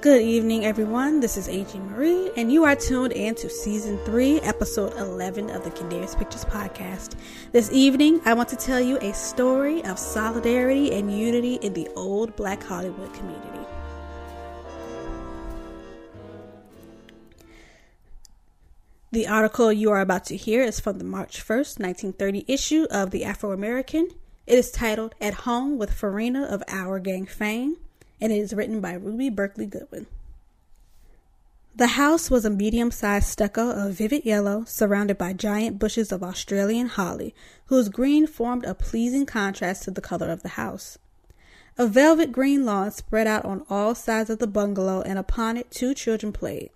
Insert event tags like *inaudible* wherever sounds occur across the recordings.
Good evening, everyone. This is A.G. Marie, and you are tuned in to Season 3, Episode 11 of the Kindaris Pictures Podcast. This evening, I want to tell you a story of solidarity and unity in the old Black Hollywood community. The article you are about to hear is from the March 1st, 1930 issue of The Afro American. It is titled At Home with Farina of Our Gang fame and it is written by Ruby Berkley Goodwin. The house was a medium sized stucco of vivid yellow, surrounded by giant bushes of Australian holly, whose green formed a pleasing contrast to the color of the house. A velvet green lawn spread out on all sides of the bungalow, and upon it two children played.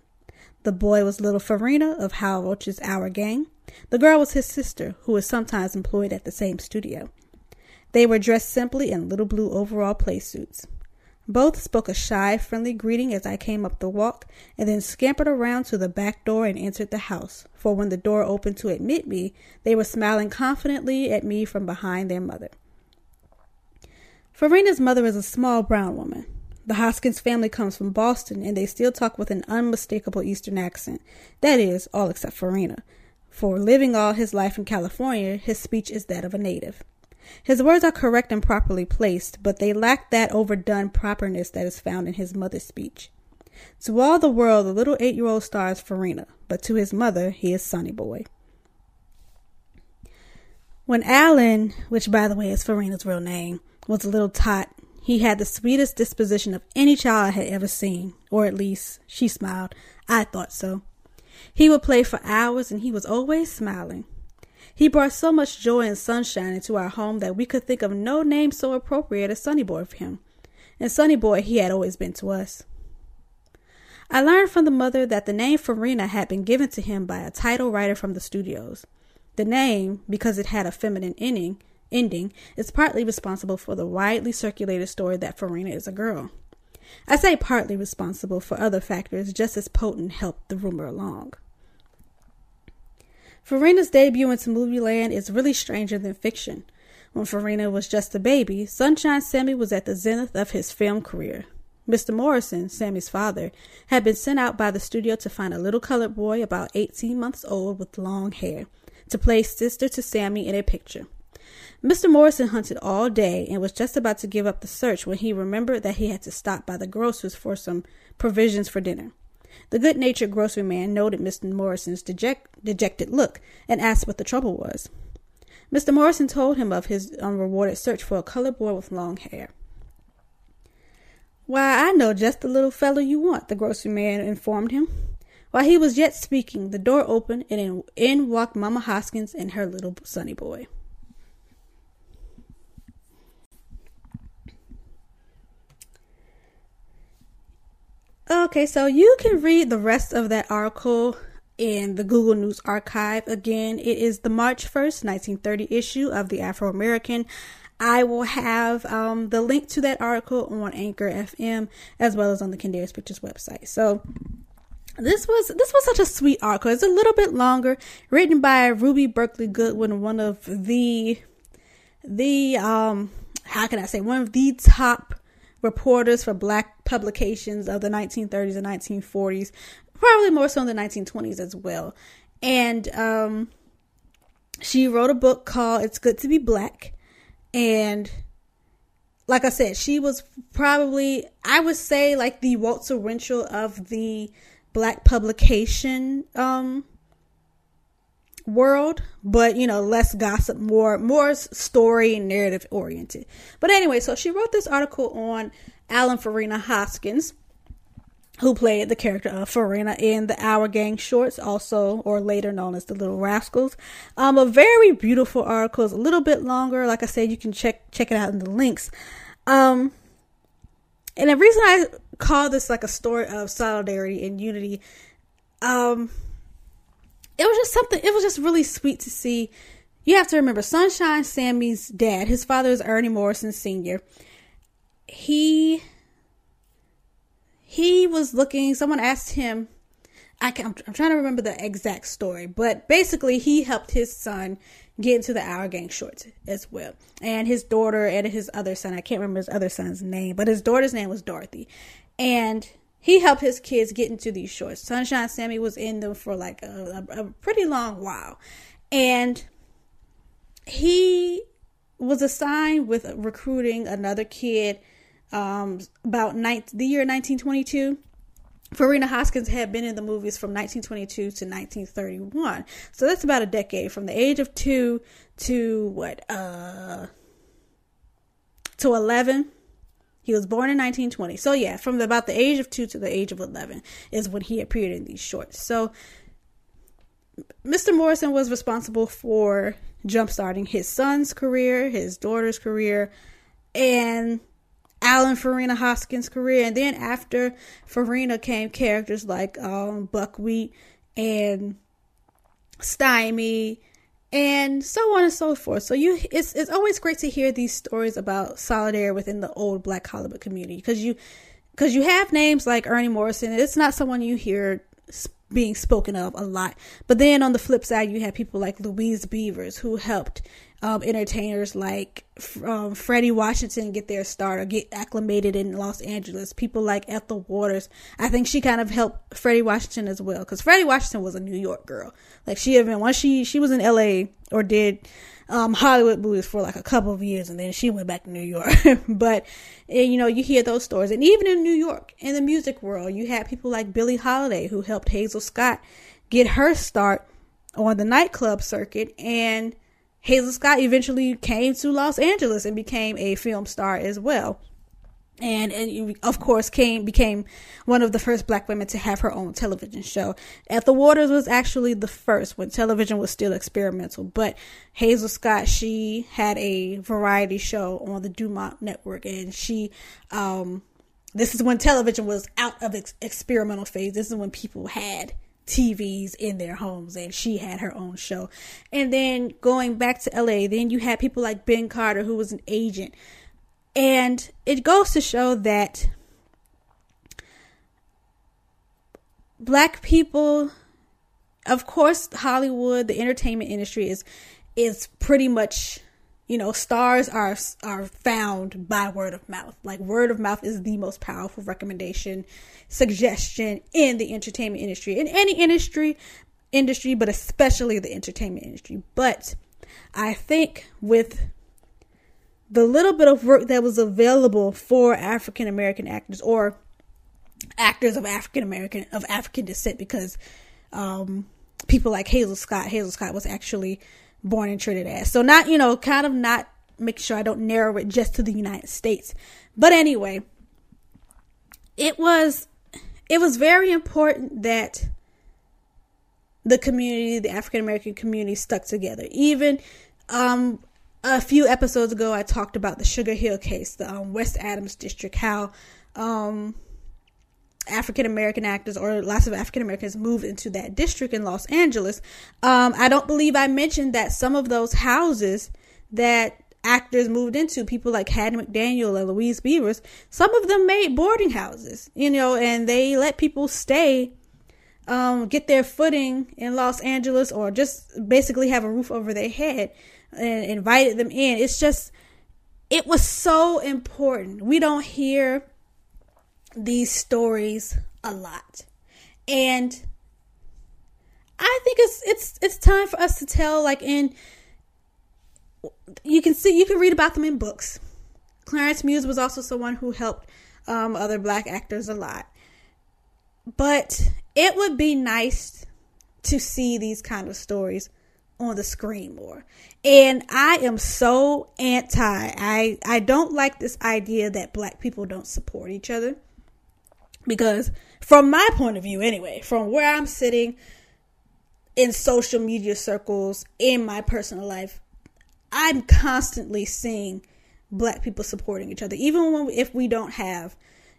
The boy was little Farina of Hal Roach's Our Gang. The girl was his sister, who was sometimes employed at the same studio. They were dressed simply in little blue overall play suits. Both spoke a shy, friendly greeting as I came up the walk, and then scampered around to the back door and entered the house. For when the door opened to admit me, they were smiling confidently at me from behind their mother. Farina's mother is a small brown woman. The Hoskins family comes from Boston, and they still talk with an unmistakable Eastern accent. That is, all except Farina. For living all his life in California, his speech is that of a native. His words are correct and properly placed, but they lack that overdone properness that is found in his mother's speech. To all the world, the little eight year old star is Farina, but to his mother, he is Sonny Boy. When Allen, which by the way is Farina's real name, was a little tot, he had the sweetest disposition of any child I had ever seen, or at least, she smiled. I thought so. He would play for hours and he was always smiling. He brought so much joy and sunshine into our home that we could think of no name so appropriate as Sonny Boy for him. And Sonny Boy he had always been to us. I learned from the mother that the name Farina had been given to him by a title writer from the studios. The name, because it had a feminine ending, ending, is partly responsible for the widely circulated story that Farina is a girl. I say partly responsible for other factors just as potent helped the rumor along. Farina's debut into movie land is really stranger than fiction. When Farina was just a baby, Sunshine Sammy was at the zenith of his film career. Mr. Morrison, Sammy's father, had been sent out by the studio to find a little colored boy about 18 months old with long hair to play sister to Sammy in a picture. Mr. Morrison hunted all day and was just about to give up the search when he remembered that he had to stop by the grocer's for some provisions for dinner. The good natured grocery man noted Mr. Morrison's deject, dejected look and asked what the trouble was. Mr. Morrison told him of his unrewarded search for a colored boy with long hair. Why, I know just the little fellow you want, the grocery man informed him. While he was yet speaking, the door opened and in, walked Mama Hoskins and her little sonny boy. Okay, so you can read the rest of that article in the Google News Archive. Again, it is the March 1st, 1930 issue of the Afro American. I will have um, the link to that article on Anchor FM as well as on the Kindaris Pictures website. So this was this was such a sweet article. It's a little bit longer, written by Ruby Berkley Goodwin, one of the the um how can I say one of the top reporters for black publications of the 1930s and 1940s, probably more so in the 1920s as well. And um, she wrote a book called It's Good to Be Black. And like I said, she was probably, I would say, like the Walter Winchell of the black publication um, world, but you know, less gossip, more more story and narrative oriented. But anyway, so she wrote this article on Allen Farina Hoskins, who played the character of Farina in the Our Gang shorts, also or later known as the Little Rascals. Um, a very beautiful article. It's a little bit longer. Like I said, you can check check it out in the links. Um, and the reason I call this like a story of solidarity and unity, um, it was just something, it was just really sweet to see. You have to remember, Sunshine Sammy's dad, his father is Ernie Morrison Sr. He he was looking someone asked him I can, I'm, I'm trying to remember the exact story but basically he helped his son get into the Our Gang shorts as well and his daughter and his other son I can't remember his other son's name but his daughter's name was Dorothy and he helped his kids get into these shorts. Sunshine Sammy was in them for like a, a, a pretty long while. And he was assigned with recruiting another kid um, about the year 1922. Farina Hoskins had been in the movies from 1922 to 1931. So that's about a decade from the age of 2 to what uh to 11. He was born in 1920. So yeah, from the, about the age of 2 to the age of 11 is when he appeared in these shorts. So Mr. Morrison was responsible for jumpstarting his son's career, his daughter's career, and Allen Farina Hoskins' career. And then after Farina came characters like um, Buckwheat and Stymie and so on and so forth. So you it's it's always great to hear these stories about solidarity within the old black Hollywood community because you because you have names like Ernie Morrison. It's not someone you hear being spoken of a lot. But then on the flip side, you have people like Louise Beavers who helped um, entertainers like um, Fredi Washington get their start or get acclimated in Los Angeles. People like Ethel Waters. I think she kind of helped Fredi Washington as well because Fredi Washington was a New York girl. Like she even once she she was in L.A. or did um, Hollywood movies for like a couple of years, and then she went back to New York. *laughs* but and, you know, you hear those stories, and even in New York, in the music world, you had people like Billie Holiday who helped Hazel Scott get her start on the nightclub circuit, and Hazel Scott eventually came to Los Angeles and became a film star as well and, and of course came became one of the first black women to have her own television show. Ethel Waters was actually the first when television was still experimental, but Hazel Scott she had a variety show on the Dumont network and she um this is when television was out of its experimental phase. This is when people had TVs in their homes and she had her own show. And then going back to LA, then you had people like Ben Carter who was an agent and it goes to show that black people, of course, Hollywood, the entertainment industry is is pretty much you know stars are are found by word of mouth. Like word of mouth is the most powerful recommendation suggestion in the entertainment industry in any industry industry but especially the entertainment industry. But i think with the little bit of work that was available for African American actors or actors of African American of African descent because um, people like Hazel Scott, Hazel Scott was actually born and in Trinidad. So not, you know, kind of not make sure I don't narrow it just to the United States. But anyway, it was it was very important that the community, the African American community stuck together. Even um, a few episodes ago, I talked about the Sugar Hill case, the um, West Adams district, how um, African American actors or lots of African Americans moved into that district in Los Angeles. Um, I don't believe I mentioned that some of those houses that actors moved into, people like Hattie McDaniel and Louise Beavers, some of them made boarding houses, you know, and they let people stay, um, get their footing in Los Angeles or just basically have a roof over their head and invited them in. It's just, it was so important. We don't hear these stories a lot. And I think it's it's it's time for us to tell like in you can see you can read about them in books. Clarence Muse was also someone who helped um, other black actors a lot. But it would be nice to see these kind of stories on the screen more. And I am so anti. I I don't like this idea that black people don't support each other. Because from my point of view anyway, from where I'm sitting in social media circles in my personal life, I'm constantly seeing black people supporting each other even when if we don't have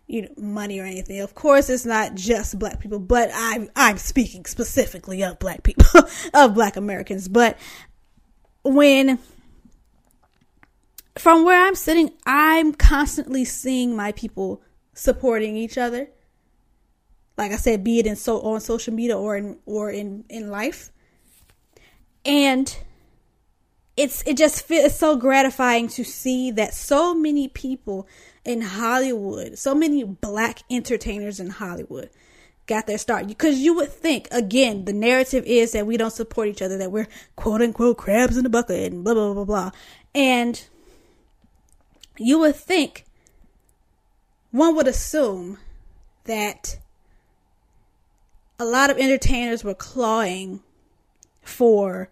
you know money or anything. Of course, it's not just black people, but I'm I'm speaking specifically of black people, *laughs* of black Americans. But when from where I'm sitting, I'm constantly seeing my people supporting each other. Like I said, be it in so on social media or in or in in life. And it's it just feels so gratifying to see that so many people in Hollywood, so many black entertainers in Hollywood got their start. Because you would think, again, the narrative is that we don't support each other, that we're quote unquote crabs in the bucket and blah, blah, blah, blah. And you would think, one would assume that a lot of entertainers were clawing for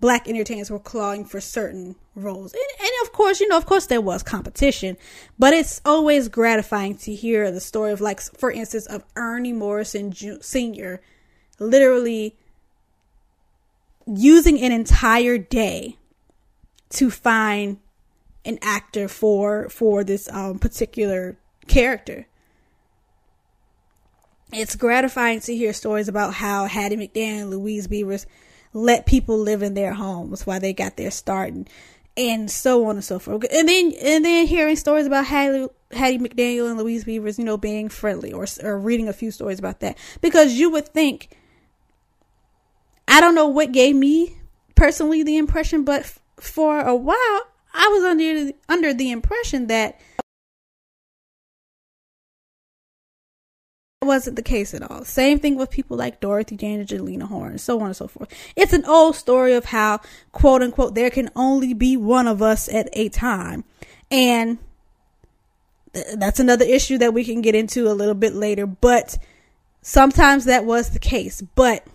black entertainers were clawing for certain roles. And, and, of course, you know, of course there was competition, but it's always gratifying to hear the story of like, for instance, of Ernie Morrison Jr. Sr. literally using an entire day to find an actor for, for this um, particular character. It's gratifying to hear stories about how Hattie McDaniel and Louise Beavers let people live in their homes while they got their start and, and so on and so forth. And then and then hearing stories about Hattie, Hattie McDaniel and Louise Beavers, you know, being friendly or or reading a few stories about that because you would think I don't know what gave me personally the impression, but f- for a while I was under under the impression that wasn't the case at all. Same thing with people like Dorothy Jane and Jelena Horne, so on and so forth. It's an old story of how, quote unquote, there can only be one of us at a time. And that's another issue that we can get into a little bit later, but sometimes that was the case. But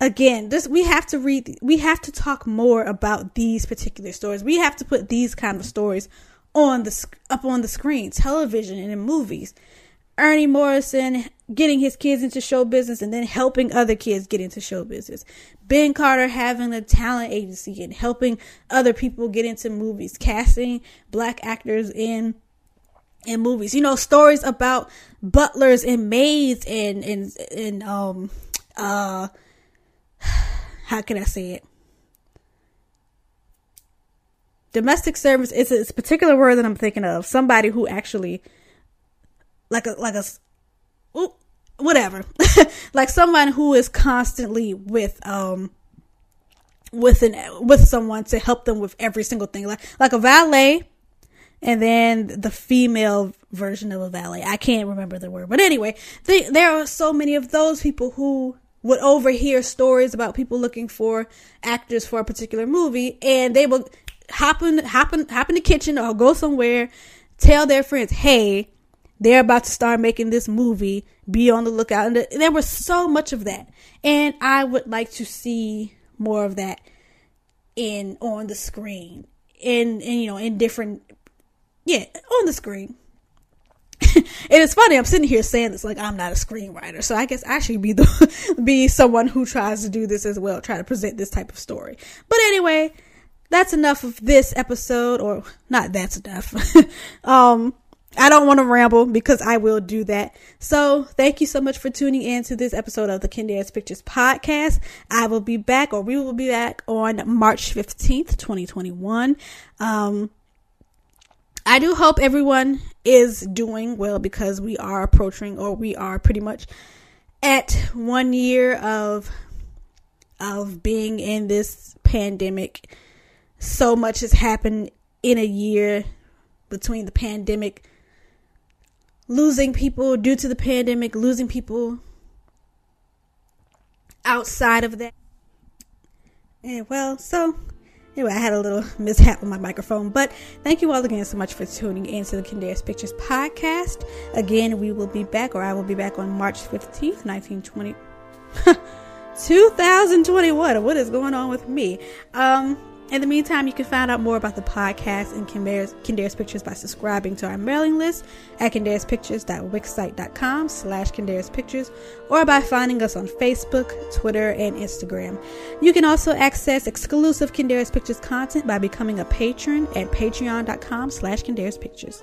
again, this we have to read we have to talk more about these particular stories. We have to put these kind of stories on the up on the screen, television and in movies Ernie Morrison getting his kids into show business and then helping other kids get into show business. Ben Carter having a talent agency and helping other people get into movies, casting black actors in in movies. You know, stories about butlers and maids and and and um uh *sighs* how can I say it? Domestic service is a particular word that I'm thinking of. Somebody who actually like a like a ooh, whatever. *laughs* Like someone who is constantly with um with an with someone to help them with every single thing. Like like a valet and then the female version of a valet. I can't remember the word. But anyway they, there are so many of those people who would overhear stories about people looking for actors for a particular movie and they would hop in hop in hop in the kitchen or go somewhere tell their friends hey they're about to start making this movie. Be on the lookout. And there was so much of that. And I would like to see more of that in on the screen. In, in you know, in different yeah, on the screen. *laughs* and it's funny, I'm sitting here saying this like I'm not a screenwriter, so I guess I should be the *laughs* be someone who tries to do this as well, try to present this type of story. But anyway, that's enough of this episode, or not that's enough. *laughs* um, I don't want to ramble because I will do that. So thank you so much for tuning in to this episode of the Kindaris Pictures podcast. I will be back or we will be back on March 15th, 2021. Um, I do hope everyone is doing well because we are approaching or we are pretty much at one year of of being in this pandemic. So much has happened in a year between the pandemic losing people due to the pandemic, losing people outside of that. And well, so anyway, I had a little *laughs* mishap with my microphone, but thank you all again so much for tuning in to the Kindaris Pictures podcast. Again, we will be back, or I will be back on March 15th, 1920. *laughs* 2021. What is going on with me? Um, in the meantime, you can find out more about the podcast and Kindaris Pictures by subscribing to our mailing list at kindarispictures.wixsite.com slash Pictures or by finding us on Facebook, Twitter, and Instagram. You can also access exclusive Kindaris Pictures content by becoming a patron at patreon.com slash Pictures.